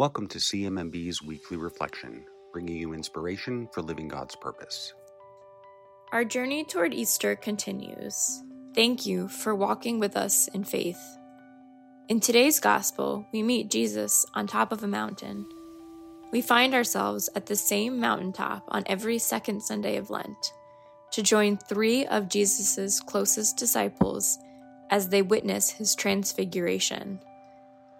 Welcome to CMMB's weekly reflection, bringing you inspiration for living God's purpose. Our journey toward Easter continues. Thank you for walking with us in faith. In today's gospel, we meet Jesus on top of a mountain. We find ourselves at the same mountaintop on every second Sunday of Lent to join three of Jesus' closest disciples as they witness his transfiguration.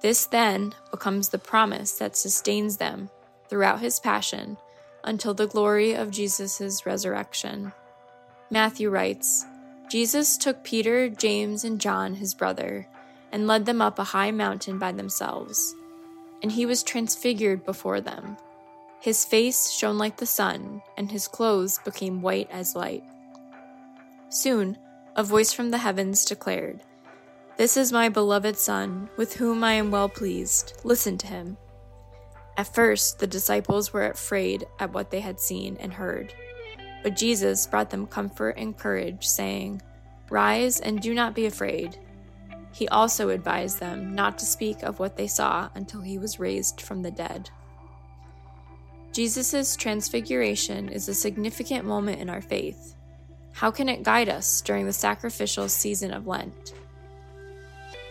This then becomes the promise that sustains them throughout his passion until the glory of Jesus' resurrection. Matthew writes Jesus took Peter, James, and John, his brother, and led them up a high mountain by themselves. And he was transfigured before them. His face shone like the sun, and his clothes became white as light. Soon, a voice from the heavens declared, This is my beloved Son, with whom I am well pleased. Listen to him. At first, the disciples were afraid at what they had seen and heard. But Jesus brought them comfort and courage, saying, Rise and do not be afraid. He also advised them not to speak of what they saw until he was raised from the dead. Jesus' transfiguration is a significant moment in our faith. How can it guide us during the sacrificial season of Lent?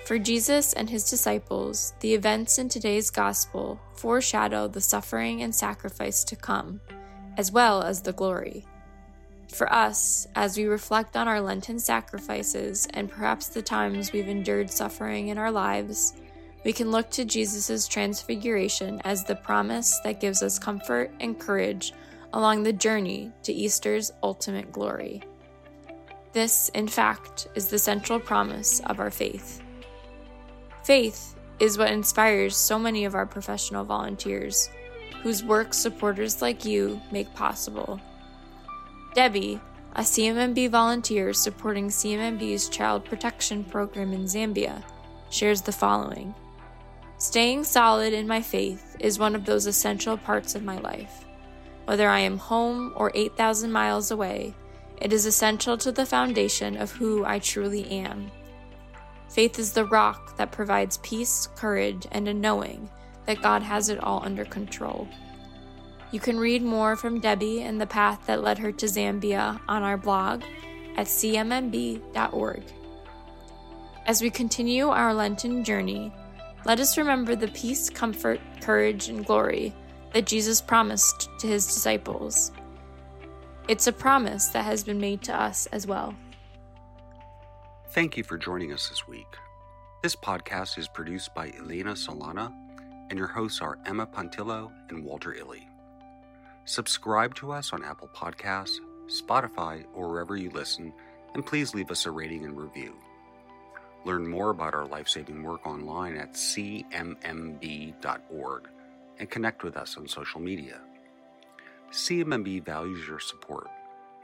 For Jesus and his disciples, the events in today's gospel foreshadow the suffering and sacrifice to come, as well as the glory. For us, as we reflect on our Lenten sacrifices and perhaps the times we've endured suffering in our lives, we can look to Jesus' transfiguration as the promise that gives us comfort and courage along the journey to Easter's ultimate glory. This, in fact, is the central promise of our faith. Faith is what inspires so many of our professional volunteers, whose work supporters like you make possible. Debbie, a CMMB volunteer supporting CMMB's Child Protection Program in Zambia, shares the following. Staying solid in my faith is one of those essential parts of my life. Whether I am home or 8,000 miles away, it is essential to the foundation of who I truly am. Faith is the rock that provides peace, courage, and a knowing that God has it all under control. You can read more from Debbie and the path that led her to Zambia on our blog at cmmb.org. As we continue our Lenten journey, let us remember the peace, comfort, courage, and glory that Jesus promised to his disciples. It's a promise that has been made to us as well. Thank you for joining us this week. This podcast is produced by Elena Solana, and your hosts are Emma Pontillo and Walter Illy. Subscribe to us on Apple Podcasts, Spotify, or wherever you listen, and please leave us a rating and review. Learn more about our life saving work online at cmmb.org and connect with us on social media. CMMB values your support,